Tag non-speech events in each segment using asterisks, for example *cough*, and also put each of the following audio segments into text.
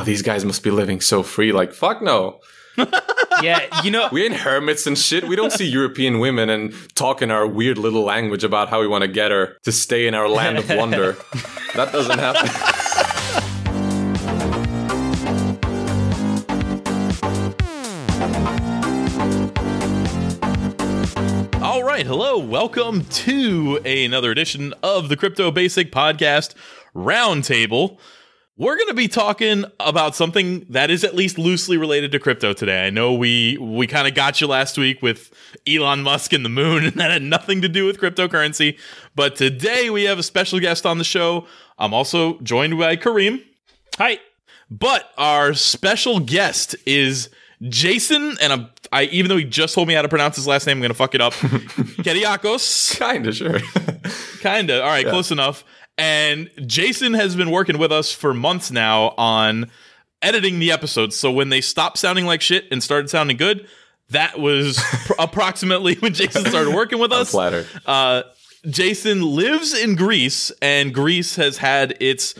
oh, these guys must be living so free. Like, fuck no. *laughs* yeah, you know, we ain't hermits and shit. We don't see European women and talk in our weird little language about how we want to get her to stay in our land of wonder. *laughs* that doesn't happen. All right, hello, welcome to another edition of the Crypto Basic Podcast Roundtable. We're going to be talking about something that is at least loosely related to crypto today. I know we we kind of got you last week with Elon Musk and the moon, *laughs* and that had nothing to do with cryptocurrency. But today we have a special guest on the show. I'm also joined by Kareem. Hi. But our special guest is Jason, and I'm, I even though he just told me how to pronounce his last name, I'm going to fuck it up. *laughs* Keriakos. Kinda, sure. Kinda. All right, yeah. close enough. And Jason has been working with us for months now on editing the episodes. So when they stopped sounding like shit and started sounding good, that was *laughs* pr- approximately when Jason started working with us. flattered. Uh, Jason lives in Greece, and Greece has had its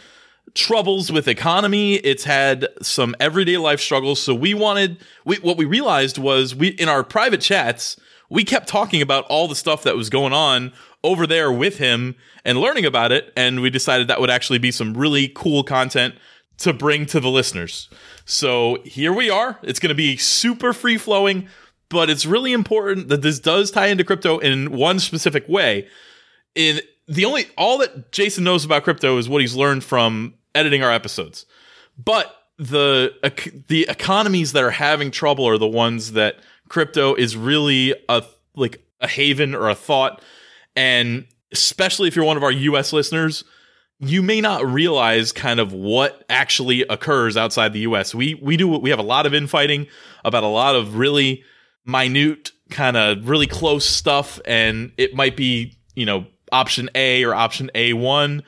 troubles with economy. It's had some everyday life struggles. So we wanted, we, what we realized was we, in our private chats, we kept talking about all the stuff that was going on over there with him and learning about it. And we decided that would actually be some really cool content to bring to the listeners. So here we are. It's going to be super free flowing, but it's really important that this does tie into crypto in one specific way. In the only, all that Jason knows about crypto is what he's learned from editing our episodes. But the the economies that are having trouble are the ones that crypto is really a like a haven or a thought and especially if you're one of our US listeners you may not realize kind of what actually occurs outside the US. We we do we have a lot of infighting about a lot of really minute kind of really close stuff and it might be, you know, option A or option A1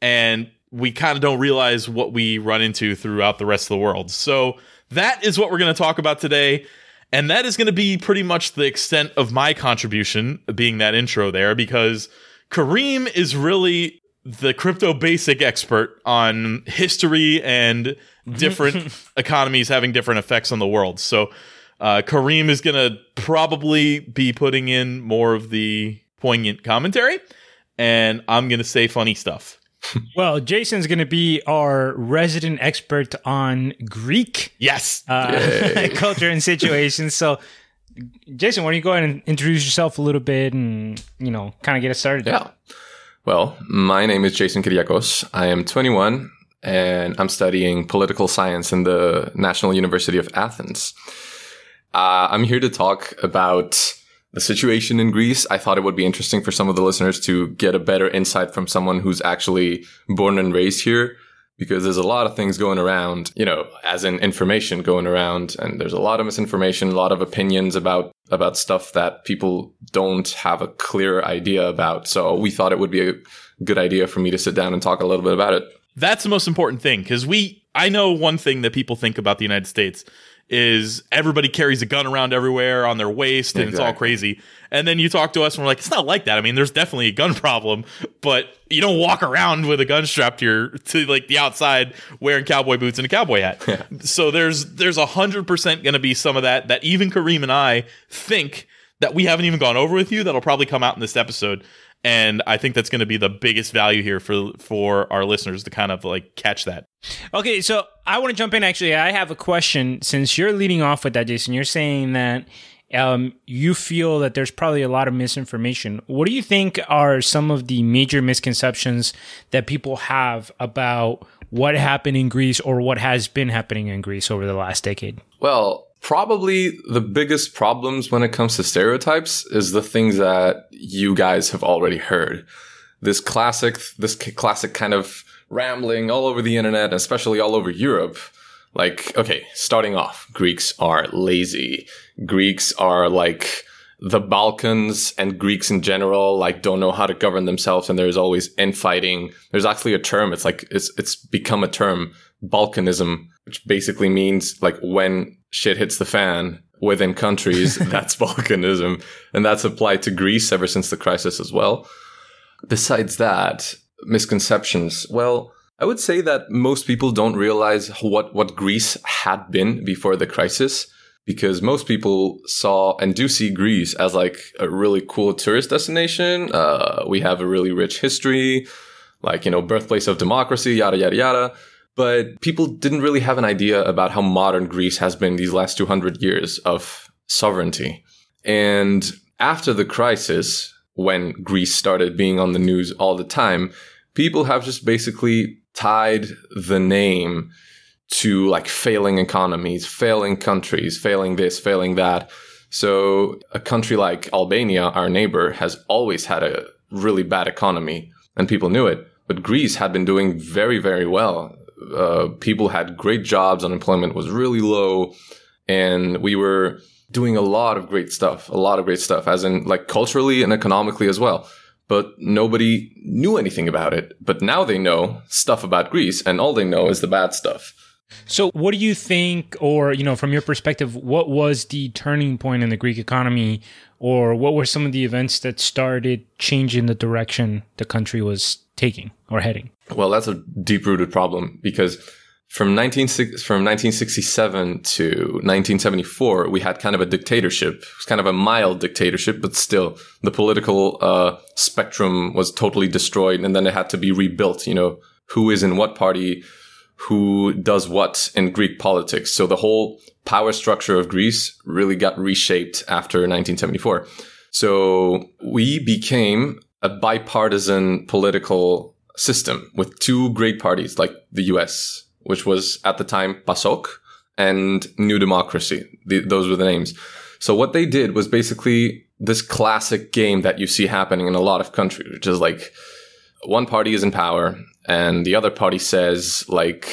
and we kind of don't realize what we run into throughout the rest of the world. So that is what we're going to talk about today. And that is going to be pretty much the extent of my contribution, being that intro there, because Kareem is really the crypto basic expert on history and *laughs* different economies having different effects on the world. So uh, Kareem is going to probably be putting in more of the poignant commentary, and I'm going to say funny stuff well, Jason's going to be our resident expert on Greek. Yes. Uh, *laughs* culture and situations. So, Jason, why don't you go ahead and introduce yourself a little bit and, you know, kind of get us started? Yeah. Well, my name is Jason Kiriakos. I am 21 and I'm studying political science in the National University of Athens. Uh, I'm here to talk about the situation in Greece, I thought it would be interesting for some of the listeners to get a better insight from someone who's actually born and raised here. Because there's a lot of things going around, you know, as in information going around, and there's a lot of misinformation, a lot of opinions about about stuff that people don't have a clear idea about. So we thought it would be a good idea for me to sit down and talk a little bit about it. That's the most important thing because we, I know one thing that people think about the United States is everybody carries a gun around everywhere on their waist and exactly. it's all crazy. And then you talk to us and we're like, it's not like that. I mean, there's definitely a gun *laughs* problem, but you don't walk around with a gun strapped to your to like the outside wearing cowboy boots and a cowboy hat. *laughs* Yeah. So there's there's a hundred percent gonna be some of that that even Kareem and I think that we haven't even gone over with you that'll probably come out in this episode and I think that's going to be the biggest value here for for our listeners to kind of like catch that. Okay, so I want to jump in. Actually, I have a question. Since you're leading off with that, Jason, you're saying that um, you feel that there's probably a lot of misinformation. What do you think are some of the major misconceptions that people have about what happened in Greece or what has been happening in Greece over the last decade? Well, probably the biggest problems when it comes to stereotypes is the things that you guys have already heard. This classic, this classic kind of rambling all over the internet, especially all over Europe. Like, okay, starting off, Greeks are lazy. Greeks are like the Balkans and Greeks in general, like don't know how to govern themselves. And there's always infighting. There's actually a term. It's like, it's, it's become a term, Balkanism, which basically means like when shit hits the fan within countries, *laughs* that's Balkanism. And that's applied to Greece ever since the crisis as well. Besides that, misconceptions. Well, I would say that most people don't realize what, what Greece had been before the crisis because most people saw and do see Greece as like a really cool tourist destination. Uh, we have a really rich history, like, you know, birthplace of democracy, yada, yada, yada. But people didn't really have an idea about how modern Greece has been these last 200 years of sovereignty. And after the crisis, when Greece started being on the news all the time, people have just basically tied the name to like failing economies, failing countries, failing this, failing that. So a country like Albania, our neighbor, has always had a really bad economy and people knew it. But Greece had been doing very, very well. Uh, people had great jobs. Unemployment was really low. And we were doing a lot of great stuff, a lot of great stuff, as in like culturally and economically as well but nobody knew anything about it. But now they know stuff about Greece, and all they know is the bad stuff. So, what do you think, or you know, from your perspective, what was the turning point in the Greek economy, or what were some of the events that started changing the direction the country was taking or heading? Well, that's a deep-rooted problem because from 19, from 1967 to 1974, we had kind of a dictatorship. It was kind of a mild dictatorship, but still the political uh, spectrum was totally destroyed. And then it had to be rebuilt. You know, who is in what party, who does what in Greek politics. So the whole power structure of Greece really got reshaped after 1974. So we became a bipartisan political system with two great parties like the US which was at the time PASOK and New Democracy. The, those were the names. So what they did was basically this classic game that you see happening in a lot of countries, which is like one party is in power and the other party says like,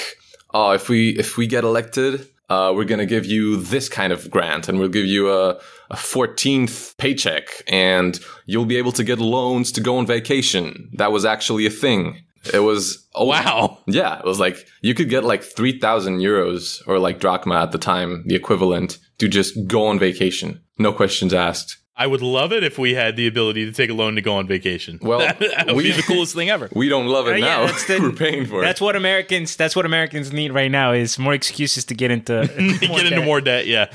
oh, if we, if we get elected, uh, we're to give you this kind of grant and we'll give you a, a 14th paycheck and you'll be able to get loans to go on vacation. That was actually a thing. It was oh wow. Yeah, it was like you could get like 3000 euros or like drachma at the time, the equivalent to just go on vacation. No questions asked. I would love it if we had the ability to take a loan to go on vacation. *laughs* Well, that, that would we- be the coolest thing ever. We don't love it Uh, yeah, now. that's the- *laughs* We're paying for That's it. what Americans. That's what Americans need right now is more excuses to get into *laughs* Get into more debt, yeah.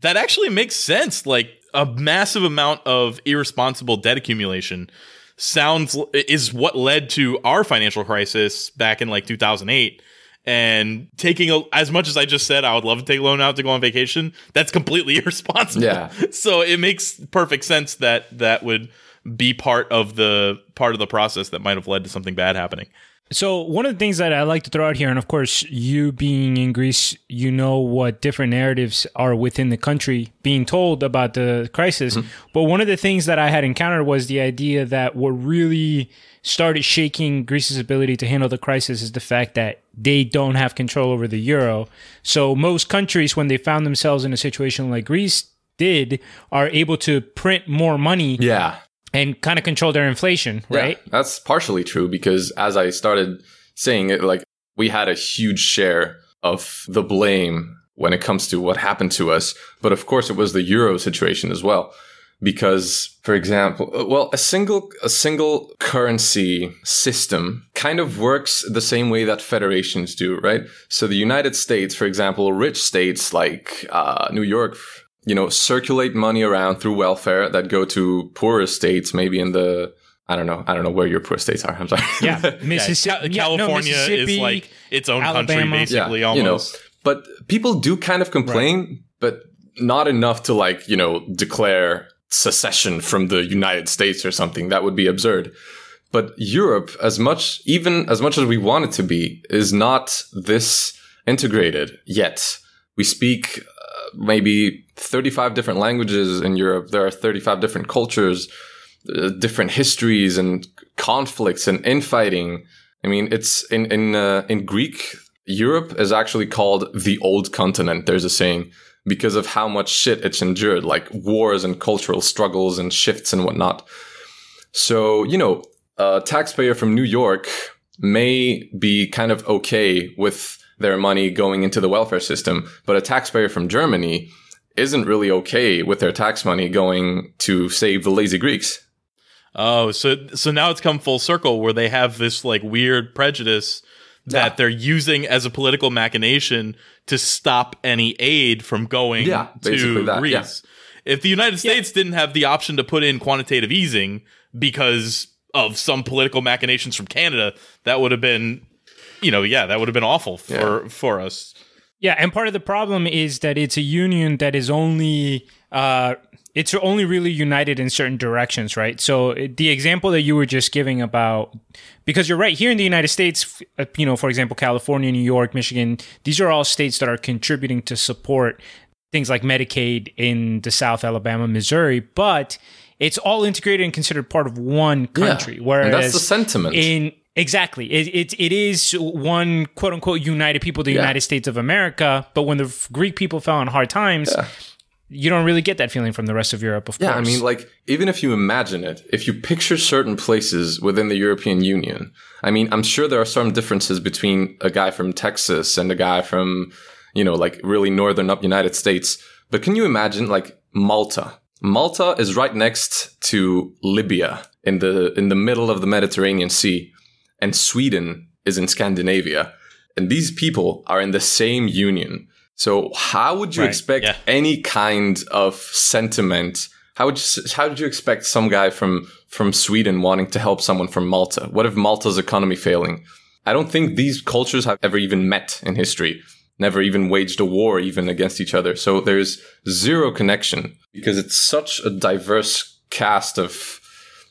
That actually makes sense. Like a massive amount of irresponsible debt accumulation sounds is what led to our financial crisis back in like 2008 and taking a, as much as I just said I would love to take a loan out to go on vacation that's completely *laughs* irresponsible Yeah. *laughs* so it makes perfect sense that that would be part of the part of the process that might have led to something bad happening So one of the things that I like to throw out here, and of course, you being in Greece, you know what different narratives are within the country being told about the crisis. Mm-hmm. But one of the things that I had encountered was the idea that what really started shaking Greece's ability to handle the crisis is the fact that they don't have control over the euro. So most countries, when they found themselves in a situation like Greece did, are able to print more money Yeah. And kind of control their inflation, right? Yeah, that's partially true because as I started saying it, like we had a huge share of the blame when it comes to what happened to us. But of course, it was the euro situation as well. Because, for example, well, a single, a single currency system kind of works the same way that federations do, right? So the United States, for example, rich states like, uh, New York, you know, circulate money around through welfare that go to poorer states, maybe in the, I don't know, I don't know where your poor states are. I'm sorry. *laughs* Yeah, *laughs* Yeah, Mississippi, yeah, no, California is like its own country Alabama. basically you know, almost but people do kind of complain, but not enough to like, you know, declare secession from the United States or something. That would be absurd. But Europe, as much, even as much as we want it to be, is not this integrated yet. We speak uh, maybe 35 different languages in Europe. There are 35 different cultures, uh, different histories and conflicts and infighting. I mean, it's in, in, uh, in Greek, Europe is actually called the old continent. There's a saying because of how much shit it's endured, like wars and cultural struggles and shifts and whatnot. So, you know, a taxpayer from New York may be kind of okay with their money going into the welfare system, but a taxpayer from Germany isn't really okay with their tax money going to save the lazy Greeks. Oh, so so now it's come full circle where they have this like weird prejudice that Yeah. they're using as a political machination to stop any aid from going Yeah, to that, yeah. Greece. If the United States didn't have the option to put in quantitative easing because of some political machinations from Canada, that would have been, you know, yeah, that would have been awful for for us. Yeah, and part of the problem is that it's a union that is only uh, it's only really united in certain directions, right? So the example that you were just giving about because you're right here in the United States, uh, you know, for example, California, New York, Michigan, these are all states that are contributing to support things like Medicaid in the South, Alabama, Missouri, but it's all integrated and considered part of one country. Yeah. Whereas that's the sentiment. in exactly it, it it is one quote unquote united people the Yeah. united states of america but when the greek people fell on hard times you don't really get that feeling from the rest of europe of Yeah, I mean, like, even if you imagine it, if you picture certain places within the European Union, I mean, I'm sure there are some differences between a guy from Texas and a guy from, you know, like really northern up United States. But can you imagine, like, Malta? Malta is right next to Libya in the, in the middle of the Mediterranean Sea. And Sweden is in Scandinavia. And these people are in the same union. So how would you Right, expect yeah. any kind of sentiment? How would you, how did you expect some guy from from Sweden wanting to help someone from Malta? What if Malta's economy failing? I don't think these cultures have ever even met in history. Never even waged a war even against each other. So there's zero connection because it's such a diverse cast of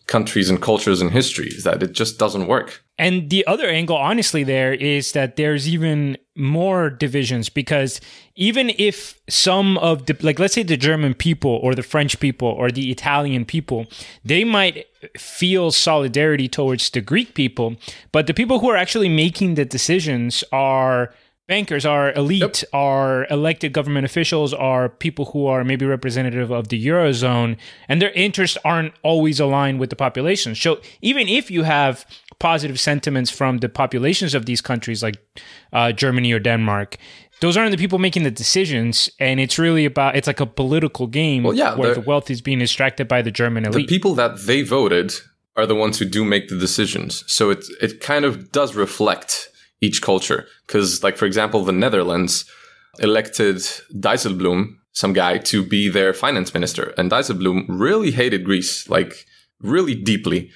countries and cultures and histories that it just doesn't work. And the other angle, honestly, there is that there's even more divisions because even if some of the, like, let's say the German people or the French people or the Italian people, they might feel solidarity towards the Greek people, but the people who are actually making the decisions are bankers, are elite, are elected government officials, are people who are maybe representative of the Eurozone, and their interests aren't always aligned with the population. So even if you have positive sentiments from the populations of these countries like uh, Germany or Denmark. Those aren't the people making the decisions, and it's really about it's like a political game Well, yeah, where the wealth is being extracted by the German elite. the people that they voted are the ones who do make the decisions. So it it kind of does reflect each culture. Because, like for example, the Netherlands elected Dijsselbloem, some guy, to be their finance minister, and Dijsselbloem really hated Greece, like really deeply.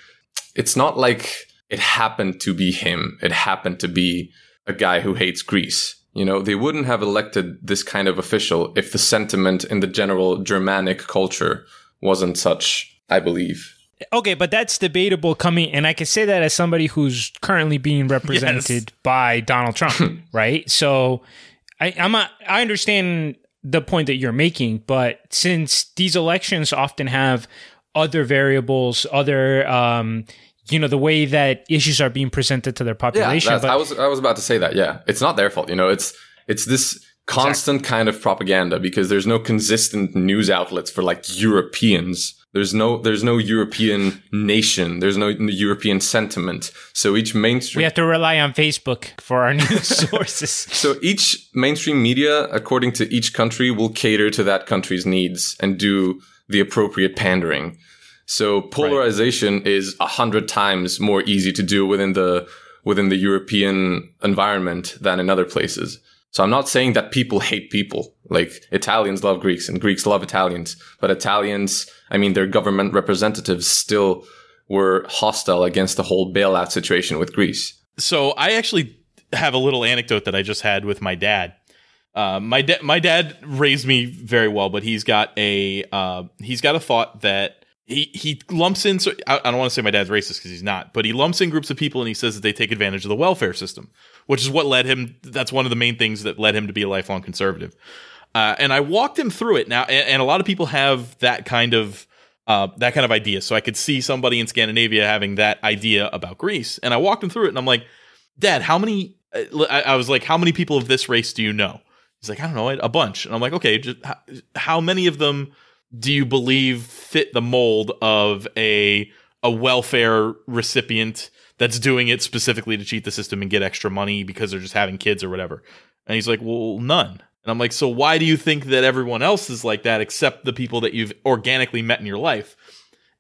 It's not like it happened to be him. It happened to be a guy who hates Greece. You know, they wouldn't have elected this kind of official if the sentiment in the general Germanic culture wasn't such, I believe. Okay, but that's debatable coming, and I can say that as somebody who's currently being represented by Donald Trump, *laughs* right? So I, I'm not, I understand the point that you're making, but since these elections often have other variables, other, um, you know, the way that issues are being presented to their population, that's, but I was I was about to say that. Yeah, it's not their fault. You know, it's it's this constant kind of propaganda because there's no consistent news outlets for like Europeans. There's no there's no European nation. There's no European sentiment. So each mainstream we have to rely on Facebook for our news *laughs* sources. So each mainstream media, according to each country, will cater to that country's needs and do the appropriate pandering. So polarization is a hundred times more easy to do within the within the European environment than in other places. So I'm not saying that people hate people. Like Italians love Greeks and Greeks love Italians, but Italians, I mean, their government representatives still were hostile against the whole bailout situation with Greece. So I actually have a little anecdote that I just had with my dad. Uh, my dad, my dad raised me very well, but he's got a uh, he's got a thought that he he lumps in. So I, I don't want to say my dad's racist because he's not, but he lumps in groups of people and he says that they take advantage of the welfare system, which is what led him. That's one of the main things that led him to be a lifelong conservative. Uh, and I walked him through it now, and, and a lot of people have that kind of uh, that kind of idea. So I could see somebody in Scandinavia having that idea about Greece, and I walked him through it, and I'm like, Dad, how many? uh, I, I was like, how many people of this race do you know? He's like, I don't know, a bunch. And I'm like, okay, just how, how many of them do you believe fit the mold of a a welfare recipient that's doing it specifically to cheat the system and get extra money because they're just having kids or whatever? And he's like, well, none. And I'm like, so why do you think that everyone else is like that except the people that you've organically met in your life?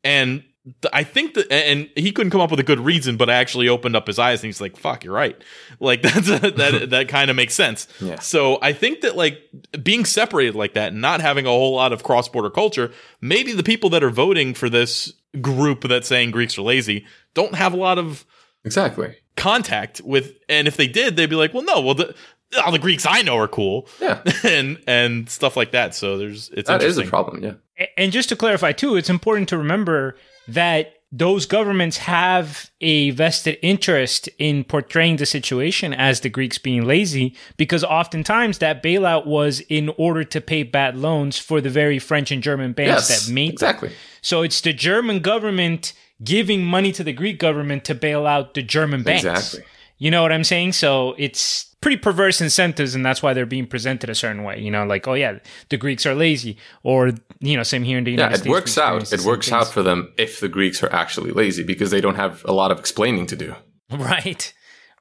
And I think that, and he couldn't come up with a good reason, but I actually opened up his eyes and he's like, "Fuck, you're right." Like *laughs* that's a, that that kind of makes sense. Yeah. So I think that like being separated like that, and not having a whole lot of cross border culture, maybe the people that are voting for this group that's saying Greeks are lazy don't have a lot of Exactly. contact with, and if they did, they'd be like, "Well, no, well the." All the Greeks I know are cool, Yeah. *laughs* and and stuff like that. So there's it's That is interesting. a problem. Yeah. And just to clarify too, it's important to remember that those governments have a vested interest in portraying the situation as the Greeks being lazy because oftentimes that bailout was in order to pay bad loans for the very French and German banks Yes. that made them. Exactly. So it's the German government giving money to the Greek government to bail out the German banks. Exactly. You know what I'm saying? So it's pretty perverse incentives, and that's why they're being presented a certain way. You know, like, oh yeah, the Greeks are lazy, or you know, same here in the Yeah, United it States. works out. It works out for them if the Greeks are actually lazy because they don't have a lot of explaining to do. *laughs* Right,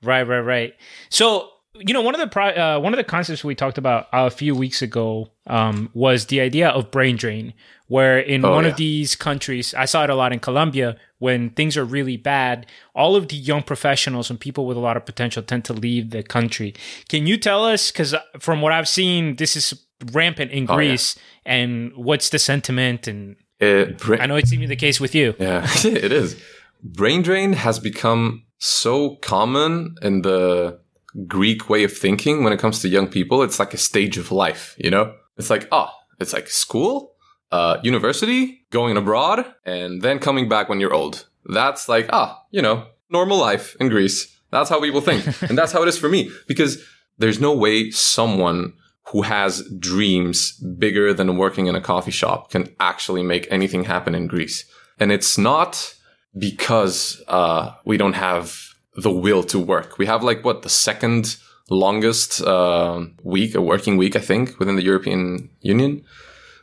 right, right, right. So you know, one of the pro- uh, one of the concepts we talked about a few weeks ago um, was the idea of brain drain, where in Oh, one yeah. of these countries, I saw it a lot in Colombia, when things are really bad, all of the young professionals and people with a lot of potential tend to leave the country. Can you tell us? Because uh, from what I've seen, this is rampant in Oh, yeah. Greece. And what's the sentiment? And It, bra- I know it's even the case with you. Yeah, *laughs* it is. Brain drain has become so common in the Greek way of thinking when it comes to young people. It's like a stage of life, you know? It's like, oh, it's like school, uh, university, going abroad, and then coming back when you're old. That's like, ah, you know, normal life in Greece. That's how people think. *laughs* and that's how it is for me because there's no way someone who has dreams bigger than working in a coffee shop can actually make anything happen in Greece. And it's not because uh, we don't have the will to work. We have like what the second longest uh, week, a working week, I think, within the European Union.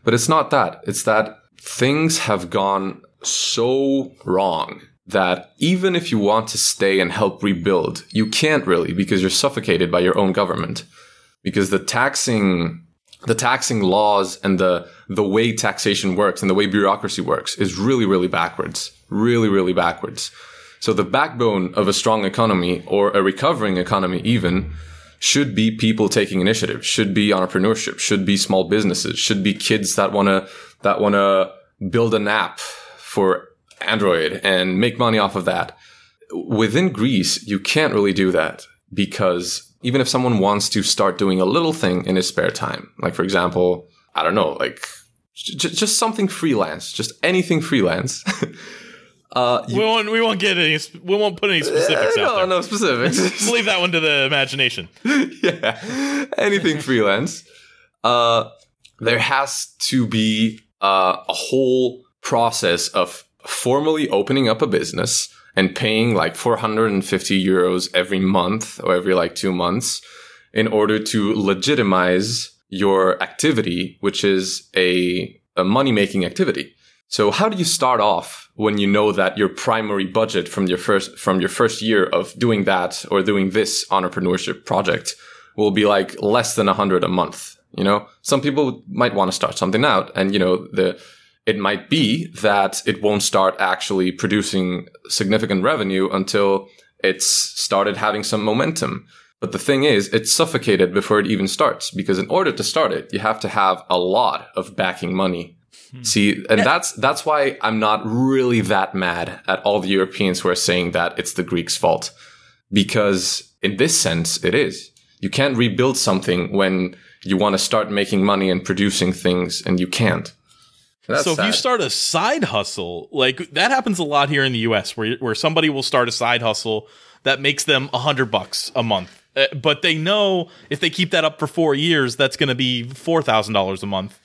But it's not that. It's that things have gone so wrong that even if you want to stay and help rebuild, you can't really because you're suffocated by your own government. Because the taxing the taxing laws and the the way taxation works and the way bureaucracy works is really really backwards really really backwards so the backbone of a strong economy or a recovering economy even should be people taking initiative should be entrepreneurship should be small businesses should be kids that want to that want to build an app for android and make money off of that within greece you can't really do that because even if someone wants to start doing a little thing in his spare time, like for example, I don't know, like j- just something freelance, just anything freelance. *laughs* uh, you, We won't. We won't get any. We won't put any specifics no, out there. no specifics. *laughs* Leave that one to the imagination. *laughs* yeah, anything freelance. Uh, there has to be uh, a whole process of formally opening up a business and paying like 450 euros every month or every like two months in order to legitimize your activity, which is a, a money making activity. So how do you start off when you know that your primary budget from your first from your first year of doing that or doing this entrepreneurship project will be like less than a hundred a month? You know, some people might want to start something out, and you know the it might be that it won't start actually producing significant revenue until it's started having some momentum. But the thing is, it's suffocated before it even starts because in order to start it, you have to have a lot of backing money. See, and that's that's why I'm not really that mad at all the Europeans who are saying that it's the Greeks' fault. Because in this sense, it is. You can't rebuild something when you want to start making money and producing things and you can't. That's so if you start a side hustle, like that happens a lot here in the U.S., where where somebody will start a side hustle that makes them a hundred bucks a month, Uh, but they know if they keep that up for four years, that's going to be four thousand dollars a month,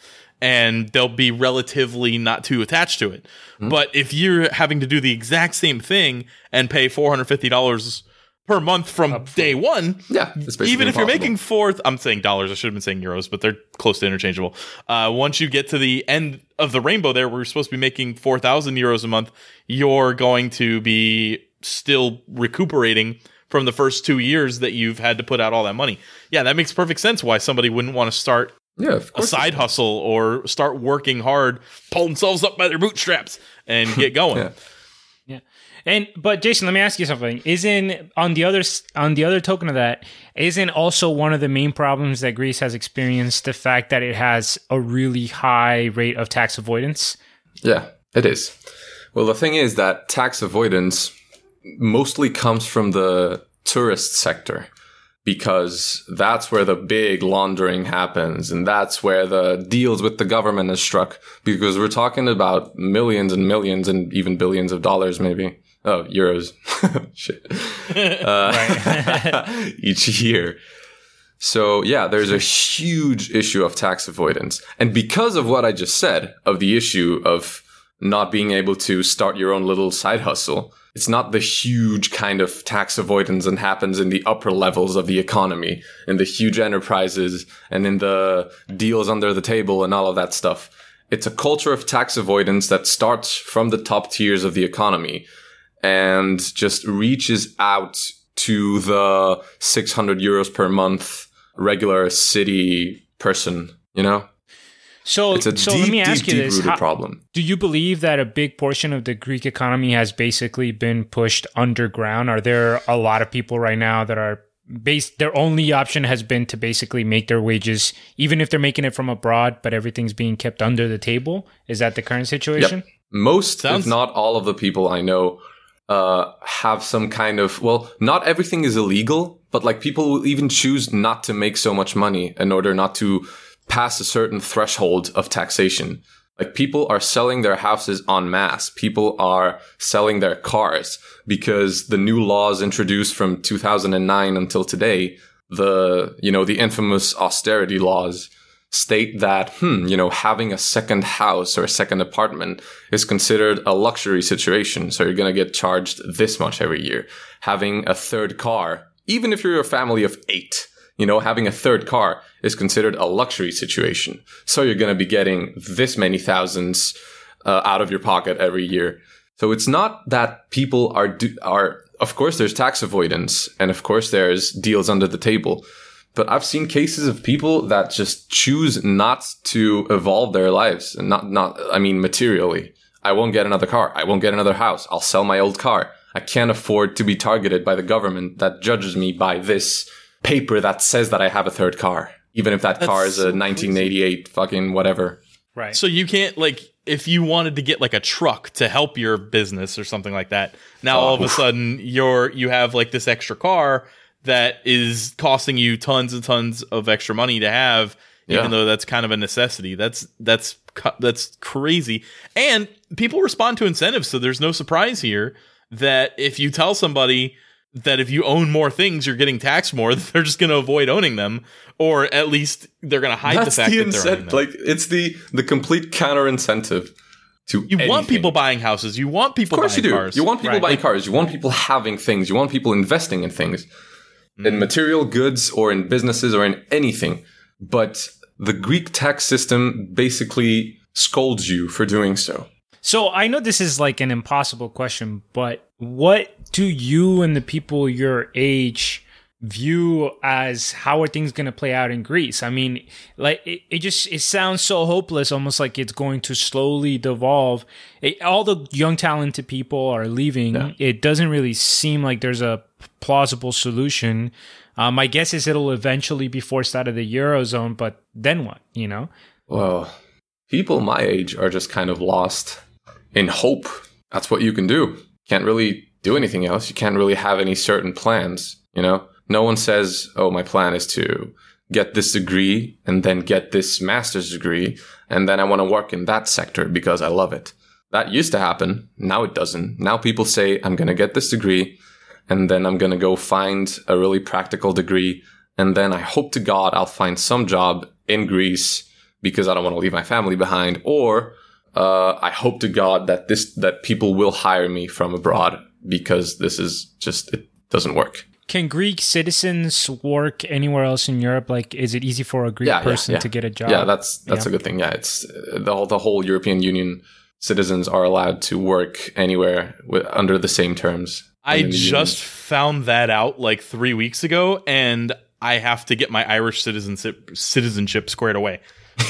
and they'll be relatively not too attached to it. Hmm. But if you're having to do the exact same thing and pay four hundred fifty dollars per month from day one, Yeah, even if you're making fourth, I'm saying dollars. I should have been saying euros, but they're close to interchangeable. Uh, once you get to the end of the rainbow, there, where you're supposed to be making four thousand euros a month, you're going to be still recuperating from the first two years that you've had to put out all that money. Yeah, that makes perfect sense. Why somebody wouldn't want to start yeah, of a side hustle or start working hard, pull themselves up by their bootstraps, and get *laughs* going. Yeah. Yeah. And but Jason, let me ask you something. Isn't on the other on the other token of that, isn't also one of the main problems that Greece has experienced the fact that it has a really high rate of tax avoidance? Yeah, it is. Well, the thing is that tax avoidance mostly comes from the tourist sector because that's where the big laundering happens and that's where the deals with the government is struck because we're talking about millions and millions and even billions of dollars maybe. Oh euros. *laughs* Shit. *laughs* Uh, *laughs* each year. So yeah there's a huge issue of tax avoidance. And because of what i just said of the issue of not being able to start your own little side hustle it's not the huge kind of tax avoidance that happens in the upper levels of the economy, in the huge enterprises and in the deals under the table and all of that stuff. It's a culture of tax avoidance that starts from the top tiers of the economy and just reaches out to the 600 euros per month regular city person, you know? So, It's a so deep, let me deep, ask you this: rooted How- problem. Do you believe that a big portion of the Greek economy has basically been pushed underground? Are there a lot of people right now that are based their only option has been to basically make their wages even if they're making it from abroad, but everything's being kept under the table? Is that the current situation? Most, Sounds- if not all of the people I know, uh, have some kind of, well, not everything is illegal, but like people will even choose not to make so much money in order not to pass a certain threshold of taxation. Like people are selling their houses en masse. People are selling their cars because the new laws introduced from 2009 until today, the, you know, the infamous austerity laws state that, hmm, you know, having a second house or a second apartment is considered a luxury situation. So you're going to get charged this much every year. Having a third car, even if you're a family of eight, you know, having a third car is considered a luxury situation. So you're going to be getting this many thousands uh, out of your pocket every year. So it's not that people are do- are of course there's tax avoidance and of course there's deals under the table. But I've seen cases of people that just choose not to evolve their lives and not not I mean materially. I won't get another car. I won't get another house. I'll sell my old car. I can't afford to be targeted by the government that judges me by this paper that says that I have a third car. Even if that car is a so 1988 fucking whatever. Right. So you can't like if you wanted to get like a truck to help your business or something like that. Now all of a sudden you're you have like this extra car that is costing you tons and tons of extra money to have Yeah. even though that's kind of a necessity. That's that's that's crazy. And people respond to incentives, so there's no surprise here that if you tell somebody that if you own more things, you're getting taxed more, *laughs* they're just going to avoid owning them, or at least they're going to hide That's the fact the that they're owning them. Like it's the the complete counter incentive to You want people buying houses. You want people Of course you do. cars. You want people Right. buying cars. You want people having things. You want people investing in things, Mm. in material goods or in businesses or in anything. But the Greek tax system basically scolds you for doing so. So I know this is like an impossible question, but what do you and the people your age view as how are things going to play out in Greece? I mean, like it, it just it sounds so hopeless, almost like it's going to slowly devolve. It, all the young talented people are leaving. It doesn't really seem like there's a plausible solution. Uh, my guess is it'll eventually be forced out of the eurozone, but then what? You know? Well, people my age are just kind of lost in hope. That's what you can do. Can't really do anything else. You can't really have any certain plans, you know? No one says, "Oh, my plan is to get this degree and then get this master's degree and then I want to work in that sector because I love it." That used to happen. Now it doesn't. Now people say, "I'm going to get this degree and then I'm going to go find a really practical degree and then I hope to God I'll find some job in Greece because I don't want to leave my family behind, or uh, I hope to God that this that people will hire me from abroad because this is just it doesn't work. Can Greek citizens work anywhere else in Europe? Like, is it easy for a Greek Yeah, yeah, person yeah. to get a job? Yeah, that's that's Yeah. a good thing. Yeah, it's uh, the whole, the whole European Union citizens are allowed to work anywhere wi- under the same terms. I just union. found that out like three weeks ago, and I have to get my Irish citizenship citizenship squared away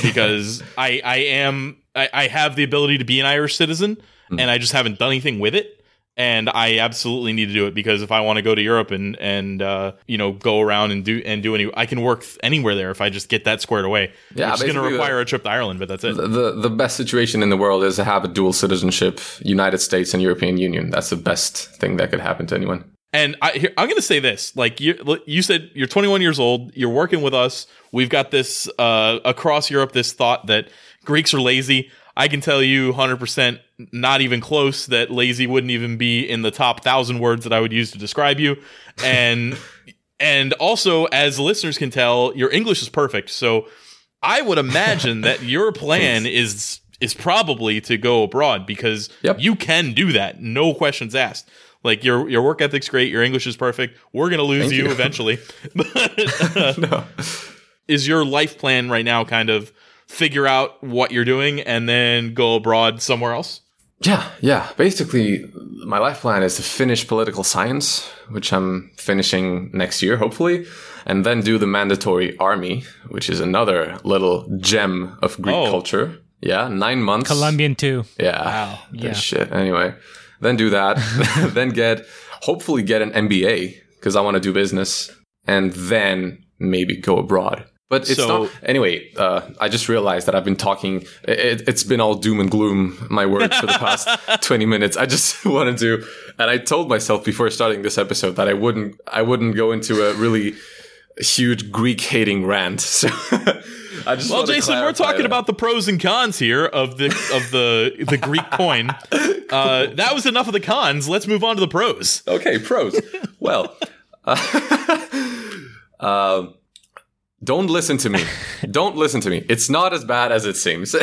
because I I am I, I have the ability to be an Irish citizen, Hmm. and I just haven't done anything with it. and I absolutely need to do it because if I want to go to Europe and and uh, you know go around and do and do any, I can work anywhere there if I just get that squared away. Yeah, it's going to require a trip to Ireland, but that's it. the the best situation in the world is to have a dual citizenship, United States and European Union. That's the best thing that could happen to anyone. And I, here, I'm going to say this: like you, you said, you're 21 years old. You're working with us. We've got this uh, across Europe. This thought that Greeks are lazy. I can tell you 100%, not even close, that lazy wouldn't even be in the top thousand words that I would use to describe you. And *laughs* and also, as listeners can tell, your English is perfect. So I would imagine that *laughs* your plan is is probably to go abroad because Yep. you can do that, no questions asked. Like your your work ethic's great, your English is perfect. We're gonna lose you, you. *laughs* eventually. *laughs* But uh, No. *laughs* is your life plan right now kind of figure out what you're doing and then go abroad somewhere else? Yeah, yeah. Basically, my life plan is to finish political science, which I'm finishing next year, hopefully, and then do the mandatory army, which is another little gem of Greek Oh. culture. Yeah, nine months. Colombian too. Yeah. Wow. Yeah. shit. Anyway, then do that. *laughs* then get, hopefully, get an MBA because I want to do business, and then maybe go abroad. But it's So- not. Anyway, uh, I just realized that I've been talking. It, it's been all doom and gloom, my words, for the past *laughs* 20 minutes. I just *laughs* wanted to, and I told myself before starting this episode that I wouldn't, I wouldn't go into a really huge Greek hating rant. *laughs* So I just Well, Jason, we're talking that. about the pros and cons here of the of the the Greek *laughs* coin. Uh, that was enough of the cons. Let's move on to the pros. Okay, pros. well, uh, *laughs* um, don't listen to me. Don't listen to me. It's not as bad as it seems.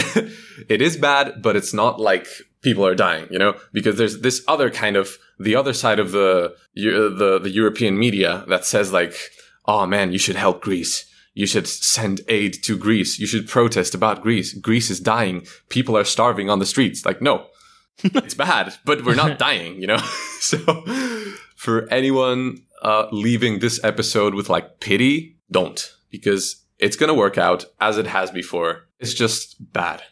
it is bad, but it's not like people are dying, you know, because there's this other kind of the other side of the the the European media that says like, "Oh man, you should help Greece." You should send aid to Greece. You should protest about Greece. Greece is dying. People are starving on the streets. Like, no, *laughs* it's bad, but we're not *laughs* dying, you know? *laughs* so for anyone uh, leaving this episode with like pity, don't, because it's going to work out as it has before. It's just bad.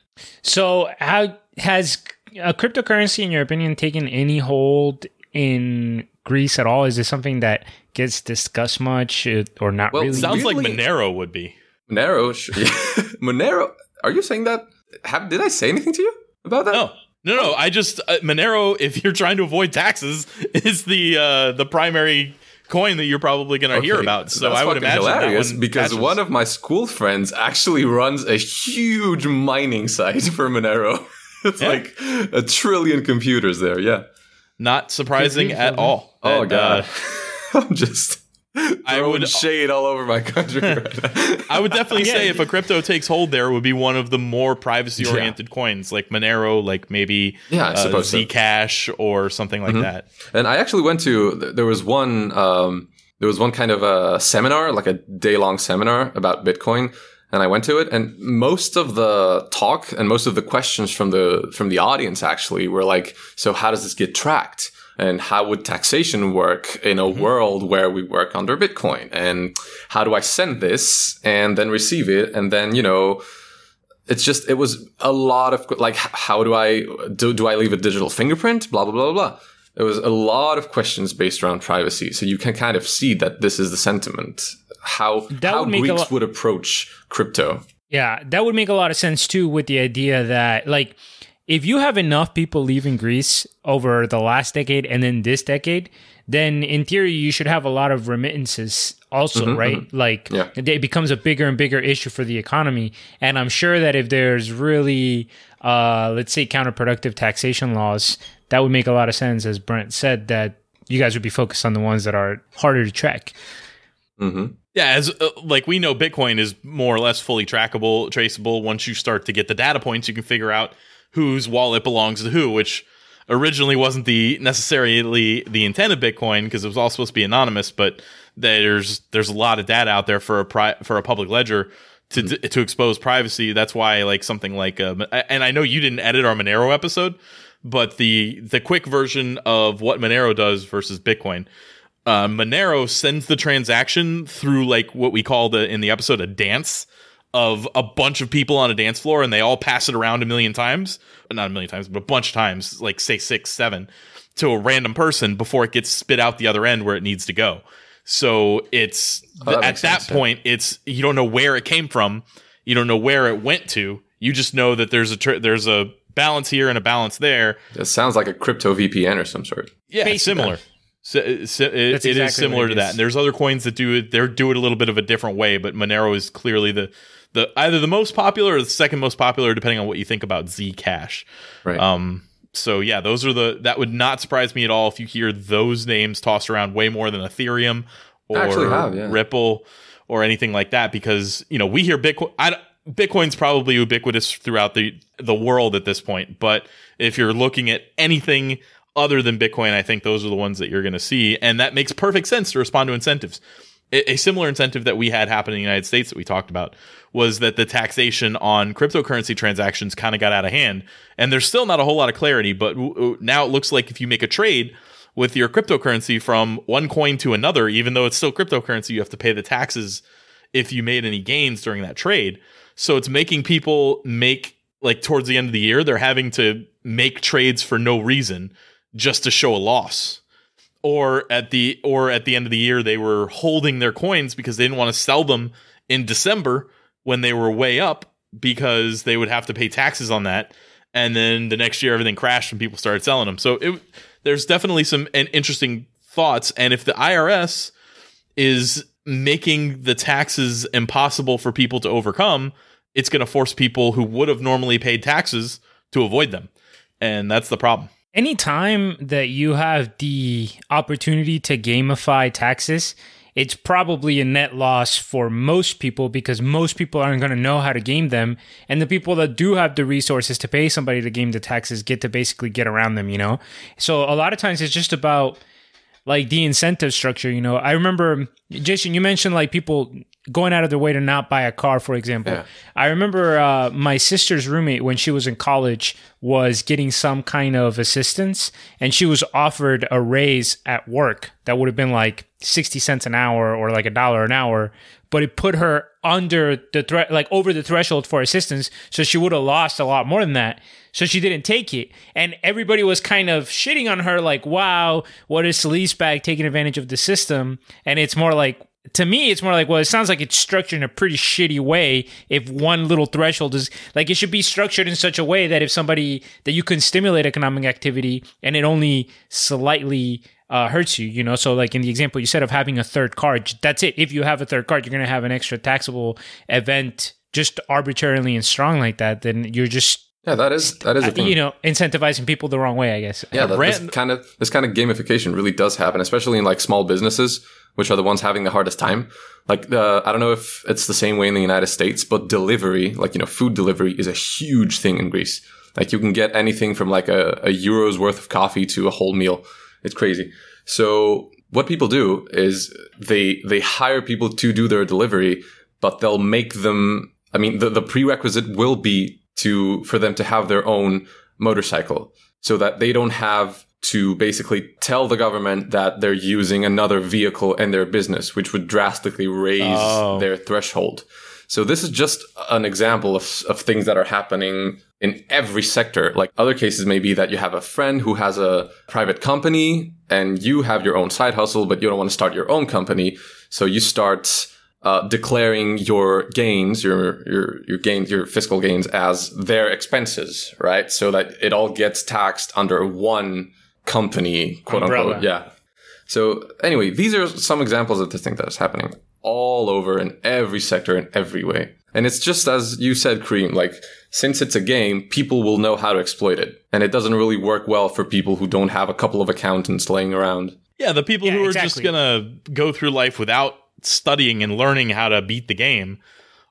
So, how has a cryptocurrency, in your opinion, taken any hold in Greece at all? Is this something that gets discussed much uh, or not Well, really? Sounds like Monero would be. Monero, sh- *laughs* Monero, are you saying that? Have, did I say anything to you about that? No. No, no. I just uh, Monero. If you're trying to avoid taxes, *laughs* is the uh, the primary coin that you're probably going to hear about. So that's I would fucking imagine that hilarious one because catches. one of my school friends actually runs a huge mining site *laughs* for Monero. It's Yeah. like a trillion computers there. Yeah. Not surprising at all. Oh And, god, uh, *laughs* I'm just I throwing would- shade all over my country. right. *laughs* I would definitely Yeah. say if a crypto takes hold, there it would be one of the more privacy oriented coins, like Monero, like maybe Yeah, I uh, suppose so. Zcash or something like that. and I actually went to. There was one. Um, there was one kind of a seminar, like a day long seminar about Bitcoin, and I went to it. And most of the talk and most of the questions from the from the audience actually were like, "So how does this get tracked?" And how would taxation work in a mm-hmm. world where we work under Bitcoin? And how do I send this and then receive it? And then, you know, it's just it was a lot of like how do i do, do i leave a digital fingerprint blah blah blah blah it was a lot of questions based around privacy so you can kind of see that this is the sentiment. How That how would greeks lot- would approach crypto. Yeah, that would make a lot of sense too with the idea that like if you have enough people leaving Greece over the last decade and then this decade, then in theory you should have a lot of remittances also, right? Like Yeah. it becomes a bigger and bigger issue for the economy. And I'm sure that if there's really uh let's say counterproductive taxation laws, that would make a lot of sense as Brent said that you guys would be focused on the ones that are harder to track. hmm Yeah, as uh, like we know, Bitcoin is more or less fully trackable, traceable. Once you start to get the data points, you can figure out whose wallet belongs to who, which originally wasn't the necessarily the intent of Bitcoin because it was all supposed to be anonymous. But there's there's a lot of data out there for a pri- for a public ledger to to expose privacy. That's why like something like um, and I know you didn't edit our Monero episode, but the the quick version of what Monero does versus Bitcoin uh, Monero sends the transaction through like what we call the in the episode a dance. Of a bunch of people on a dance floor and they all pass it around a million times, But not a million times, but a bunch of times, like say six, seven, to a random person before it gets spit out the other end where it needs to go. So it's Oh, that at that sense, yeah. point, it's you don't know where it came from, you don't know where it went to. You just know that there's a tr- there's a balance here and a balance there. It sounds like a crypto VPN or some sort. Yeah, Basically. similar. So, uh, so it, That's it is exactly similar what to it that. is. And there's other coins that do it. They do it a little bit of a different way, but Monero is clearly the the either the most popular or the second most popular, depending on what you think about Zcash. Right. Um. So yeah, those are the that would not surprise me at all if you hear those names tossed around way more than Ethereum or have, yeah. Ripple or anything like that because you know we hear Bitcoin. I, Bitcoin's probably ubiquitous throughout the the world at this point, but if you're looking at anything other than Bitcoin, I think those are the ones that you're going to see, and that makes perfect sense to respond to incentives. A, similar incentive that we had happen in the United States that we talked about was that the taxation on cryptocurrency transactions kind of got out of hand, and there's still not a whole lot of clarity. But now it looks like if you make a trade with your cryptocurrency from one coin to another, even though it's still cryptocurrency, you have to pay the taxes if you made any gains during that trade. So it's making people make like towards the end of the year, they're having to make trades for no reason just to show a loss. Or at the or at the end of the year, they were holding their coins because they didn't want to sell them in December when they were way up because they would have to pay taxes on that. And then the next year, everything crashed and people started selling them. So it, there's definitely some interesting thoughts. And if the IRS is making the taxes impossible for people to overcome, it's going to force people who would have normally paid taxes to avoid them. And that's the problem. Anytime that you have the opportunity to gamify taxes, it's probably a net loss for most people because most people aren't going to know how to game them. And the people that do have the resources to pay somebody to game the taxes get to basically get around them, you know? So a lot of times it's just about like the incentive structure, you know. I remember Jason, you mentioned like people going out of their way to not buy a car, for example. Yeah. I remember uh, my sister's roommate when she was in college was getting some kind of assistance, and she was offered a raise at work that would have been like sixty cents an hour or like a dollar an hour, but it put her under the threat, like over the threshold for assistance, so she would have lost a lot more than that. So she didn't take it, and everybody was kind of shitting on her, like, "Wow, what is Celeste bag taking advantage of the system?" And it's more like to me, it's more like, well, it sounds like it's structured in a pretty shitty way. If one little threshold is like, it should be structured in such a way that if somebody that you can stimulate economic activity and it only slightly uh, hurts you, you know. So, like in the example you said of having a third card, that's it. If you have a third card, you're going to have an extra taxable event just arbitrarily and strong like that. Then you're just Yeah, that is that is a thing. you know incentivizing people the wrong way, I guess. yeah, that, this kind of this kind of gamification really does happen, especially in like small businesses, which are the ones having the hardest time. Like, uh, I don't know if it's the same way in the United States, but delivery, like you know, food delivery, is a huge thing in Greece. Like, you can get anything from like a, a euro's worth of coffee to a whole meal. It's crazy. So, what people do is they they hire people to do their delivery, but they'll make them. I mean, the, the prerequisite will be to for them to have their own motorcycle so that they don't have to basically tell the government that they're using another vehicle in their business, which would drastically raise Oh. their threshold. So this is just an example of, of things that are happening in every sector. Like other cases may be that you have a friend who has a private company and you have your own side hustle, but you don't want to start your own company. So you start uh, declaring your gains, your your your gains, your fiscal gains as their expenses, right? So that it all gets taxed under one company, quote Umbrella. unquote. Yeah. So anyway, these are some examples of the thing that is happening all over in every sector in every way. And it's just as you said, Kareem, like since it's a game, people will know how to exploit it. And it doesn't really work well for people who don't have a couple of accountants laying around. Yeah, the people Yeah, who are just gonna go through life without studying and learning how to beat the game